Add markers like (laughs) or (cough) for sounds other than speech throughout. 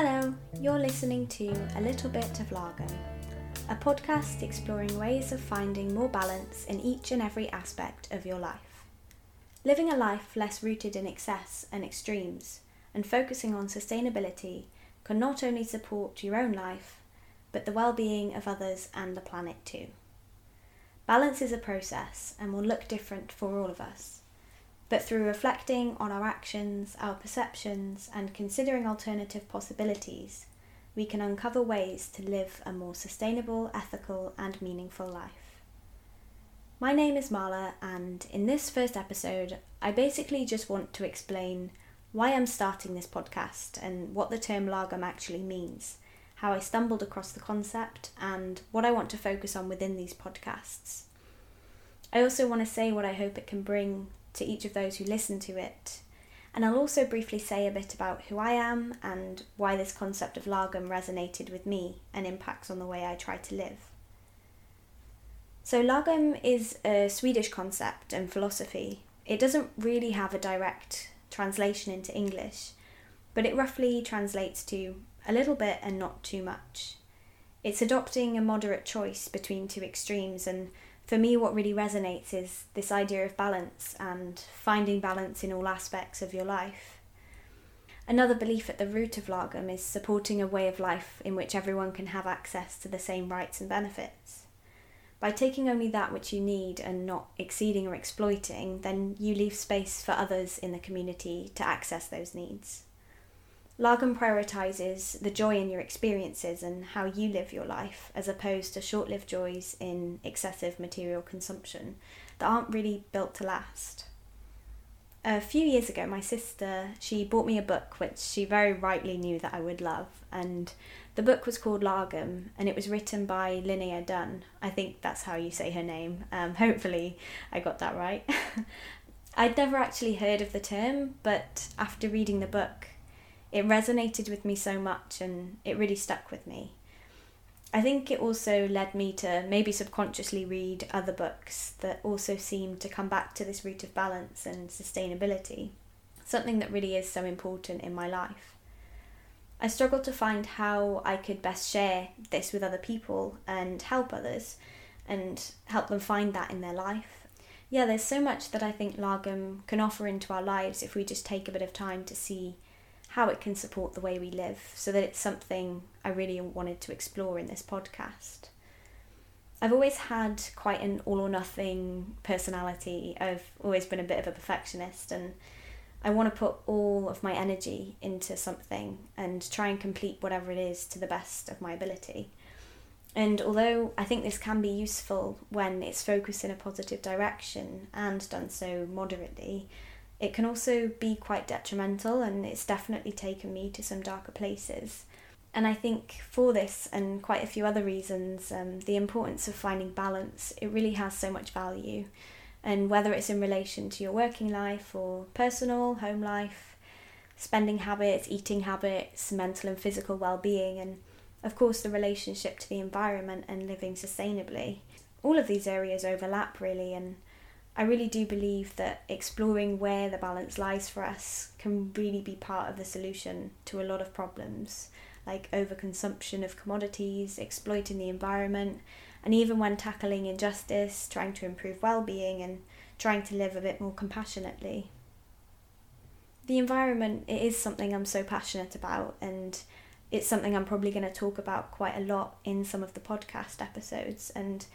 Hello, you're listening to A Little Bit of Lagom, a podcast exploring ways of finding more balance in each and every aspect of your life. Living a life less rooted in excess and extremes and focusing on sustainability can not only support your own life, but the well being of others and the planet too. Balance is a process and will look different for all of us. But through reflecting on our actions, our perceptions, and considering alternative possibilities, we can uncover ways to live a more sustainable, ethical, and meaningful life. My name is Marla, and in this first episode, I basically just want to explain why I'm starting this podcast and what the term lagom actually means, how I stumbled across the concept, and what I want to focus on within these podcasts. I also want to say what I hope it can bring to each of those who listen to it. And I'll also briefly say a bit about who I am and why this concept of lagom resonated with me and impacts on the way I try to live. So, lagom is a Swedish concept and philosophy. It doesn't really have a direct translation into English, but it roughly translates to a little bit and not too much. It's adopting a moderate choice between two extremes and for me, what really resonates is this idea of balance and finding balance in all aspects of your life. Another belief at the root of Lagom is supporting a way of life in which everyone can have access to the same rights and benefits. By taking only that which you need and not exceeding or exploiting, then you leave space for others in the community to access those needs. Lagom prioritises the joy in your experiences and how you live your life, as opposed to short lived joys in excessive material consumption that aren't really built to last. A few years ago, my sister she bought me a book which she very rightly knew that I would love, and the book was called Lagom, and it was written by Linnea Dunne. I think that's how you say her name. Um, hopefully, I got that right. (laughs) I'd never actually heard of the term, but after reading the book, it resonated with me so much and it really stuck with me. I think it also led me to maybe subconsciously read other books that also seemed to come back to this root of balance and sustainability, something that really is so important in my life. I struggled to find how I could best share this with other people and help others and help them find that in their life. Yeah, there's so much that I think Lagom can offer into our lives if we just take a bit of time to see how it can support the way we live, so that it's something I really wanted to explore in this podcast. I've always had quite an all or nothing personality. I've always been a bit of a perfectionist and I want to put all of my energy into something and try and complete whatever it is to the best of my ability. And although I think this can be useful when it's focused in a positive direction and done so moderately, it can also be quite detrimental, and it's definitely taken me to some darker places. And I think for this and quite a few other reasons, um, the importance of finding balance, it really has so much value. And whether it's in relation to your working life or personal, home life, spending habits, eating habits, mental and physical well being, and of course the relationship to the environment and living sustainably. All of these areas overlap really, and I really do believe that exploring where the balance lies for us can really be part of the solution to a lot of problems, like overconsumption of commodities, exploiting the environment, and even when tackling injustice, trying to improve well being, and trying to live a bit more compassionately. The environment it is something I'm so passionate about, and it's something I'm probably going to talk about quite a lot in some of the podcast episodes. And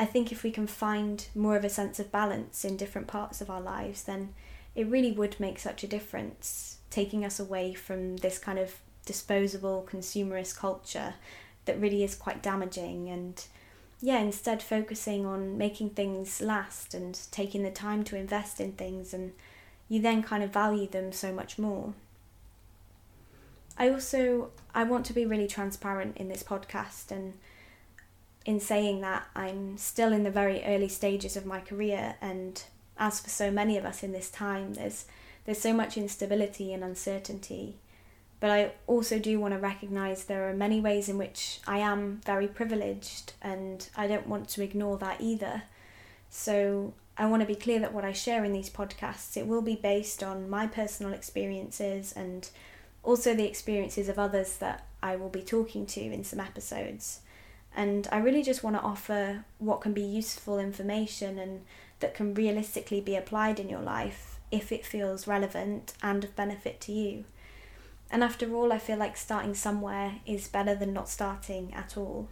I think if we can find more of a sense of balance in different parts of our lives, then it really would make such a difference, taking us away from this kind of disposable consumerist culture that really is quite damaging and yeah, instead focusing on making things last and taking the time to invest in things and you then kind of value them so much more. I also I want to be really transparent in this podcast and in saying that, I'm still in the very early stages of my career, and as for so many of us in this time, there's there's so much instability and uncertainty. But I also do want to recognize there are many ways in which I am very privileged, and I don't want to ignore that either. So I want to be clear that what I share in these podcasts it will be based on my personal experiences and also the experiences of others that I will be talking to in some episodes. And I really just want to offer what can be useful information and that can realistically be applied in your life if it feels relevant and of benefit to you. And after all, I feel like starting somewhere is better than not starting at all.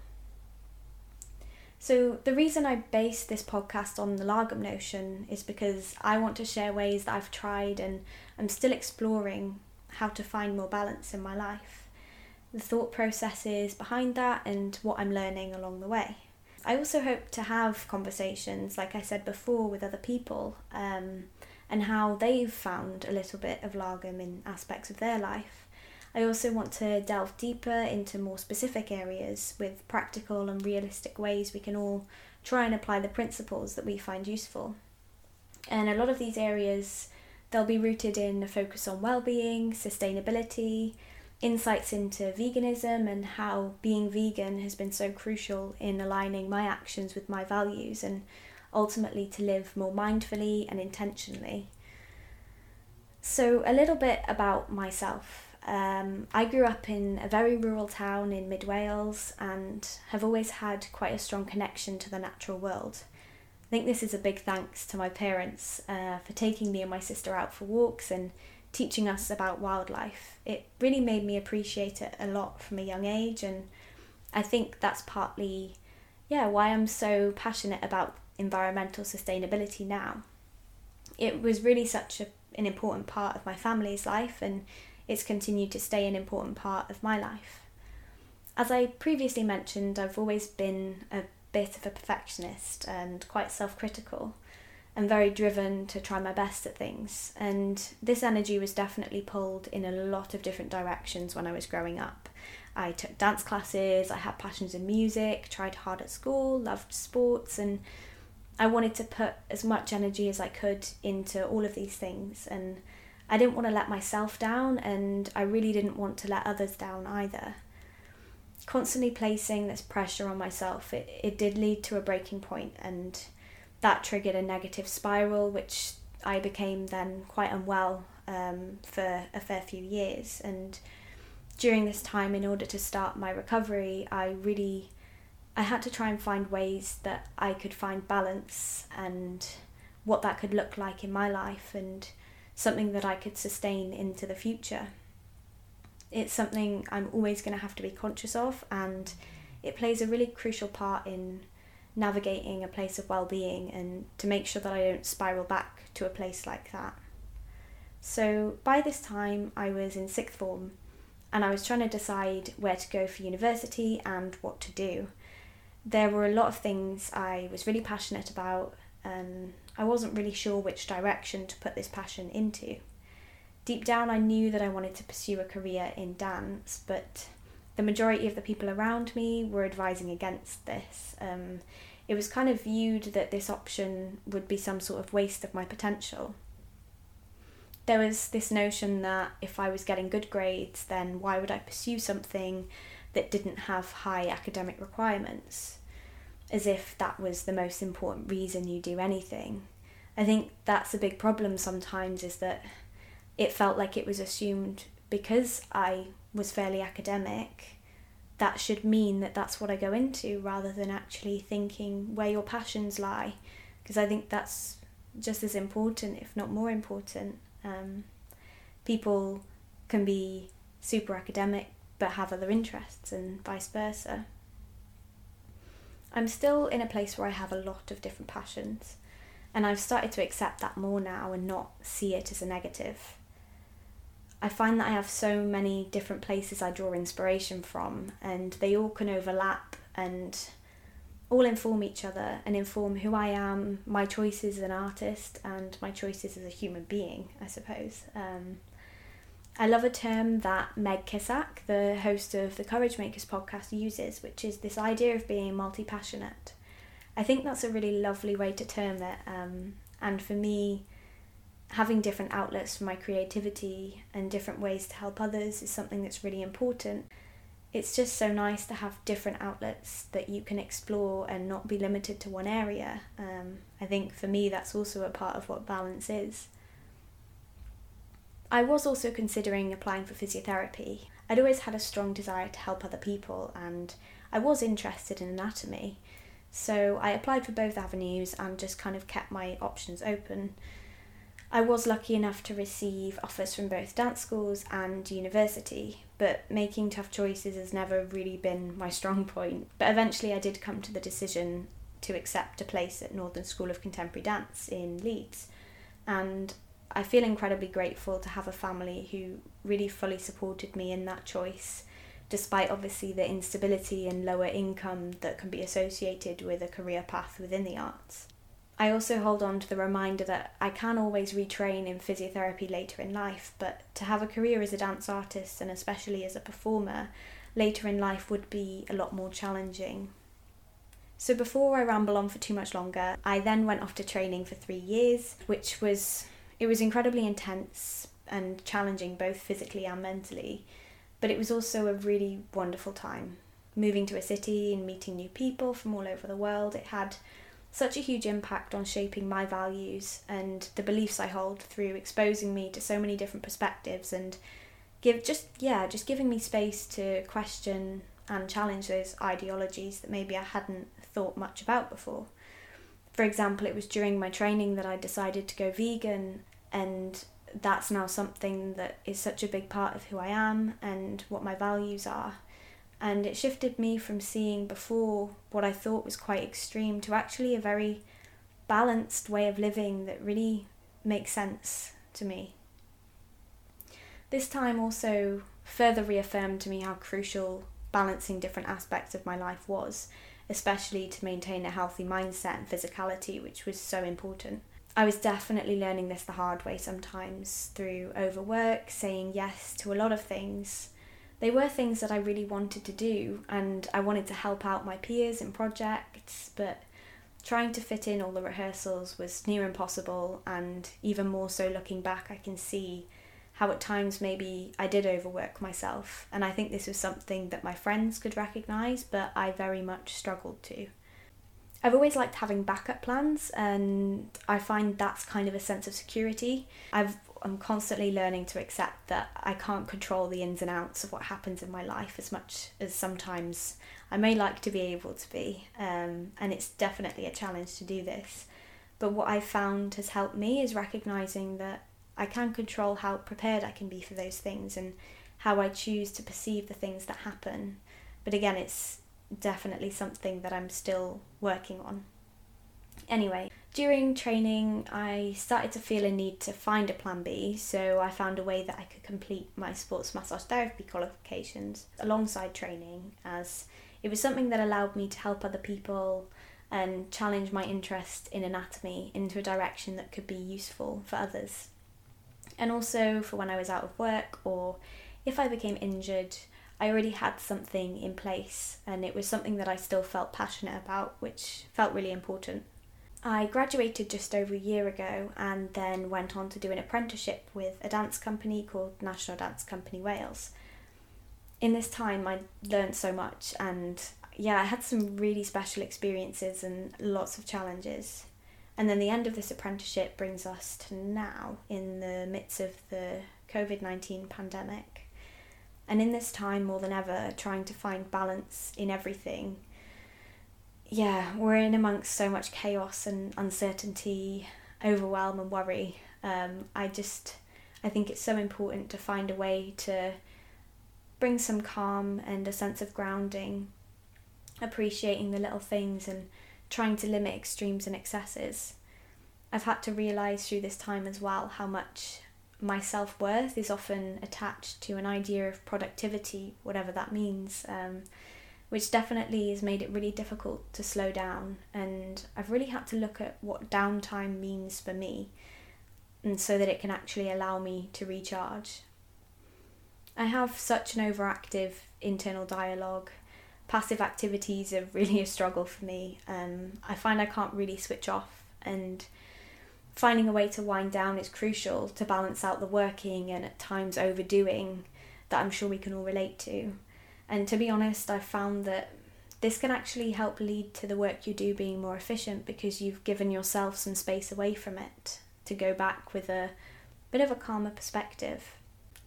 So, the reason I base this podcast on the Lagom notion is because I want to share ways that I've tried and I'm still exploring how to find more balance in my life, the thought processes behind that, and what I'm learning along the way. I also hope to have conversations, like I said before, with other people um, and how they've found a little bit of Lagom in aspects of their life. I also want to delve deeper into more specific areas with practical and realistic ways we can all try and apply the principles that we find useful. And a lot of these areas they'll be rooted in a focus on well-being, sustainability, insights into veganism and how being vegan has been so crucial in aligning my actions with my values and ultimately to live more mindfully and intentionally. So, a little bit about myself. Um, I grew up in a very rural town in mid Wales and have always had quite a strong connection to the natural world. I think this is a big thanks to my parents uh, for taking me and my sister out for walks and teaching us about wildlife. It really made me appreciate it a lot from a young age, and I think that's partly, yeah, why I'm so passionate about environmental sustainability now. It was really such a, an important part of my family's life, and it's continued to stay an important part of my life. As I previously mentioned, I've always been a bit of a perfectionist and quite self critical and very driven to try my best at things. And this energy was definitely pulled in a lot of different directions when I was growing up. I took dance classes, I had passions in music, tried hard at school, loved sports, and I wanted to put as much energy as I could into all of these things. And I didn't want to let myself down, and I really didn't want to let others down either. Constantly placing this pressure on myself, it, it did lead to a breaking point, and that triggered a negative spiral, which I became then quite unwell um, for a fair few years. And during this time, in order to start my recovery, I really I had to try and find ways that I could find balance and what that could look like in my life and something that I could sustain into the future. It's something I'm always going to have to be conscious of, and it plays a really crucial part in navigating a place of well being and to make sure that I don't spiral back to a place like that. So by this time, I was in sixth form and I was trying to decide where to go for university and what to do. There were a lot of things I was really passionate about, and I wasn't really sure which direction to put this passion into. Deep down, I knew that I wanted to pursue a career in dance, but the majority of the people around me were advising against this. Um, it was kind of viewed that this option would be some sort of waste of my potential. There was this notion that if I was getting good grades, then why would I pursue something that didn't have high academic requirements? as if that was the most important reason you do anything. I think that's a big problem sometimes is that it felt like it was assumed because I was fairly academic that should mean that that's what I go into rather than actually thinking where your passions lie because I think that's just as important if not more important um, people can be super academic but have other interests and vice versa I'm still in a place where I have a lot of different passions, and I've started to accept that more now and not see it as a negative. I find that I have so many different places I draw inspiration from, and they all can overlap and all inform each other and inform who I am, my choices as an artist, and my choices as a human being, I suppose. Um, I love a term that Meg Kissack, the host of the Courage Makers podcast, uses, which is this idea of being multi passionate. I think that's a really lovely way to term it. Um, and for me, having different outlets for my creativity and different ways to help others is something that's really important. It's just so nice to have different outlets that you can explore and not be limited to one area. Um, I think for me, that's also a part of what balance is. I was also considering applying for physiotherapy. I'd always had a strong desire to help other people and I was interested in anatomy. So I applied for both avenues and just kind of kept my options open. I was lucky enough to receive offers from both dance schools and university, but making tough choices has never really been my strong point. But eventually I did come to the decision to accept a place at Northern School of Contemporary Dance in Leeds. And I feel incredibly grateful to have a family who really fully supported me in that choice, despite obviously the instability and lower income that can be associated with a career path within the arts. I also hold on to the reminder that I can always retrain in physiotherapy later in life, but to have a career as a dance artist and especially as a performer later in life would be a lot more challenging. So before I ramble on for too much longer, I then went off to training for three years, which was it was incredibly intense and challenging both physically and mentally, but it was also a really wonderful time. Moving to a city and meeting new people from all over the world, it had such a huge impact on shaping my values and the beliefs I hold through exposing me to so many different perspectives and give just yeah, just giving me space to question and challenge those ideologies that maybe I hadn't thought much about before. For example, it was during my training that I decided to go vegan and that's now something that is such a big part of who I am and what my values are. And it shifted me from seeing before what I thought was quite extreme to actually a very balanced way of living that really makes sense to me. This time also further reaffirmed to me how crucial balancing different aspects of my life was, especially to maintain a healthy mindset and physicality, which was so important. I was definitely learning this the hard way sometimes through overwork, saying yes to a lot of things. They were things that I really wanted to do, and I wanted to help out my peers in projects, but trying to fit in all the rehearsals was near impossible, and even more so looking back, I can see how at times maybe I did overwork myself, and I think this was something that my friends could recognise, but I very much struggled to. I've always liked having backup plans, and I find that's kind of a sense of security. I've I'm constantly learning to accept that I can't control the ins and outs of what happens in my life as much as sometimes I may like to be able to be, um, and it's definitely a challenge to do this. But what I've found has helped me is recognizing that I can control how prepared I can be for those things and how I choose to perceive the things that happen. But again, it's definitely something that I'm still working on. Anyway, during training, I started to feel a need to find a plan B, so I found a way that I could complete my sports massage therapy qualifications alongside training, as it was something that allowed me to help other people and challenge my interest in anatomy into a direction that could be useful for others. And also for when I was out of work or if I became injured, I already had something in place and it was something that I still felt passionate about, which felt really important. I graduated just over a year ago and then went on to do an apprenticeship with a dance company called National Dance Company Wales. In this time, I learned so much and yeah, I had some really special experiences and lots of challenges. And then the end of this apprenticeship brings us to now, in the midst of the COVID 19 pandemic. And in this time, more than ever, trying to find balance in everything. Yeah, we're in amongst so much chaos and uncertainty, overwhelm, and worry. Um, I just, I think it's so important to find a way to bring some calm and a sense of grounding, appreciating the little things and trying to limit extremes and excesses. I've had to realise through this time as well how much my self worth is often attached to an idea of productivity, whatever that means, um, which definitely has made it really difficult to slow down. And I've really had to look at what downtime means for me, and so that it can actually allow me to recharge. I have such an overactive internal dialogue. Passive activities are (laughs) really a struggle for me. Um, I find I can't really switch off and finding a way to wind down is crucial to balance out the working and at times overdoing that I'm sure we can all relate to. And to be honest, I've found that this can actually help lead to the work you do being more efficient because you've given yourself some space away from it to go back with a bit of a calmer perspective.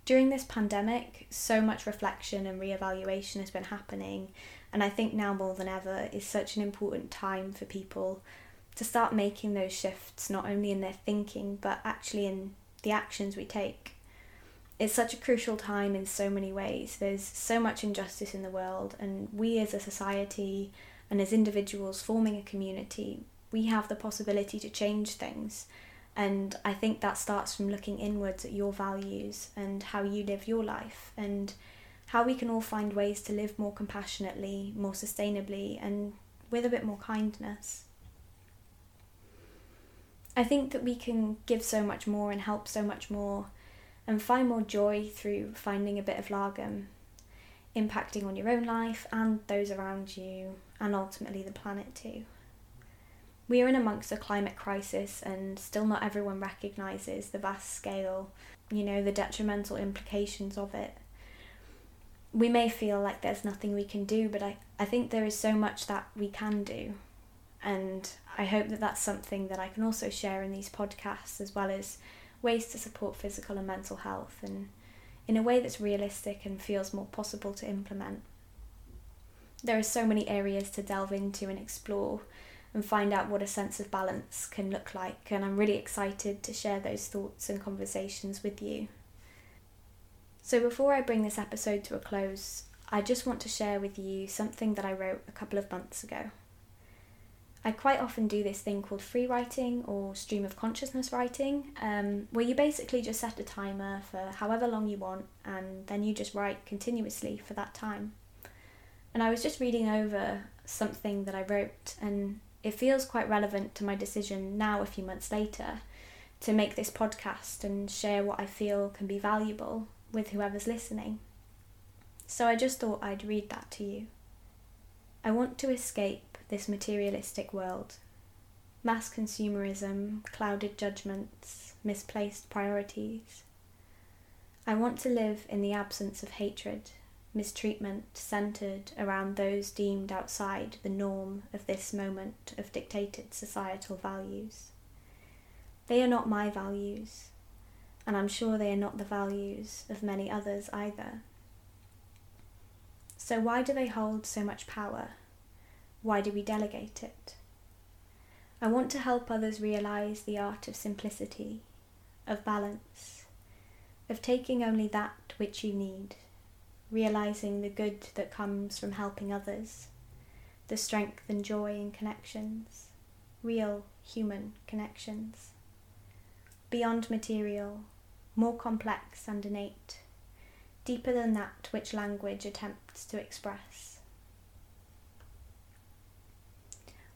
During this pandemic, so much reflection and re-evaluation has been happening, and I think now more than ever is such an important time for people to start making those shifts not only in their thinking but actually in the actions we take. It's such a crucial time in so many ways. There's so much injustice in the world, and we as a society and as individuals forming a community, we have the possibility to change things. And I think that starts from looking inwards at your values and how you live your life and how we can all find ways to live more compassionately, more sustainably, and with a bit more kindness. I think that we can give so much more and help so much more and find more joy through finding a bit of lagom, impacting on your own life and those around you, and ultimately the planet too. We are in amongst a climate crisis, and still not everyone recognises the vast scale, you know, the detrimental implications of it. We may feel like there's nothing we can do, but I, I think there is so much that we can do. And I hope that that's something that I can also share in these podcasts, as well as ways to support physical and mental health, and in a way that's realistic and feels more possible to implement. There are so many areas to delve into and explore and find out what a sense of balance can look like, and I'm really excited to share those thoughts and conversations with you. So, before I bring this episode to a close, I just want to share with you something that I wrote a couple of months ago. I quite often do this thing called free writing or stream of consciousness writing, um, where you basically just set a timer for however long you want and then you just write continuously for that time. And I was just reading over something that I wrote, and it feels quite relevant to my decision now, a few months later, to make this podcast and share what I feel can be valuable with whoever's listening. So I just thought I'd read that to you. I want to escape this materialistic world. Mass consumerism, clouded judgments, misplaced priorities. I want to live in the absence of hatred, mistreatment centered around those deemed outside the norm of this moment of dictated societal values. They are not my values, and I'm sure they are not the values of many others either. So, why do they hold so much power? Why do we delegate it? I want to help others realize the art of simplicity, of balance, of taking only that which you need, realizing the good that comes from helping others, the strength and joy in connections, real human connections, beyond material, more complex and innate, deeper than that which language attempts to express.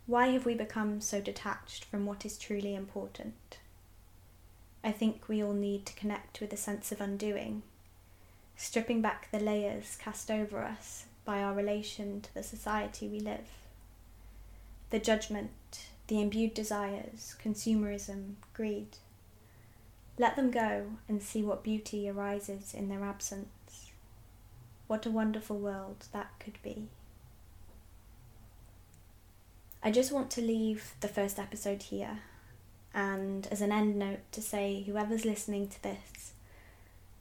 Why have we become so detached from what is truly important? I think we all need to connect with a sense of undoing, stripping back the layers cast over us by our relation to the society we live. The judgment, the imbued desires, consumerism, greed. Let them go and see what beauty arises in their absence. What a wonderful world that could be. I just want to leave the first episode here and as an end note to say whoever's listening to this,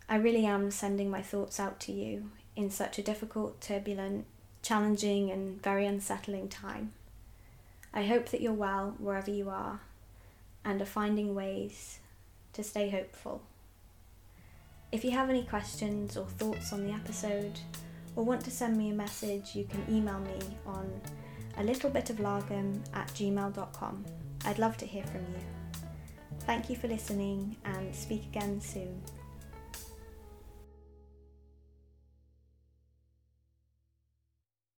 I really am sending my thoughts out to you in such a difficult, turbulent, challenging, and very unsettling time. I hope that you're well wherever you are and are finding ways to stay hopeful. If you have any questions or thoughts on the episode, or want to send me a message, you can email me on a little bit of lagom at gmail.com. I'd love to hear from you. Thank you for listening and speak again soon.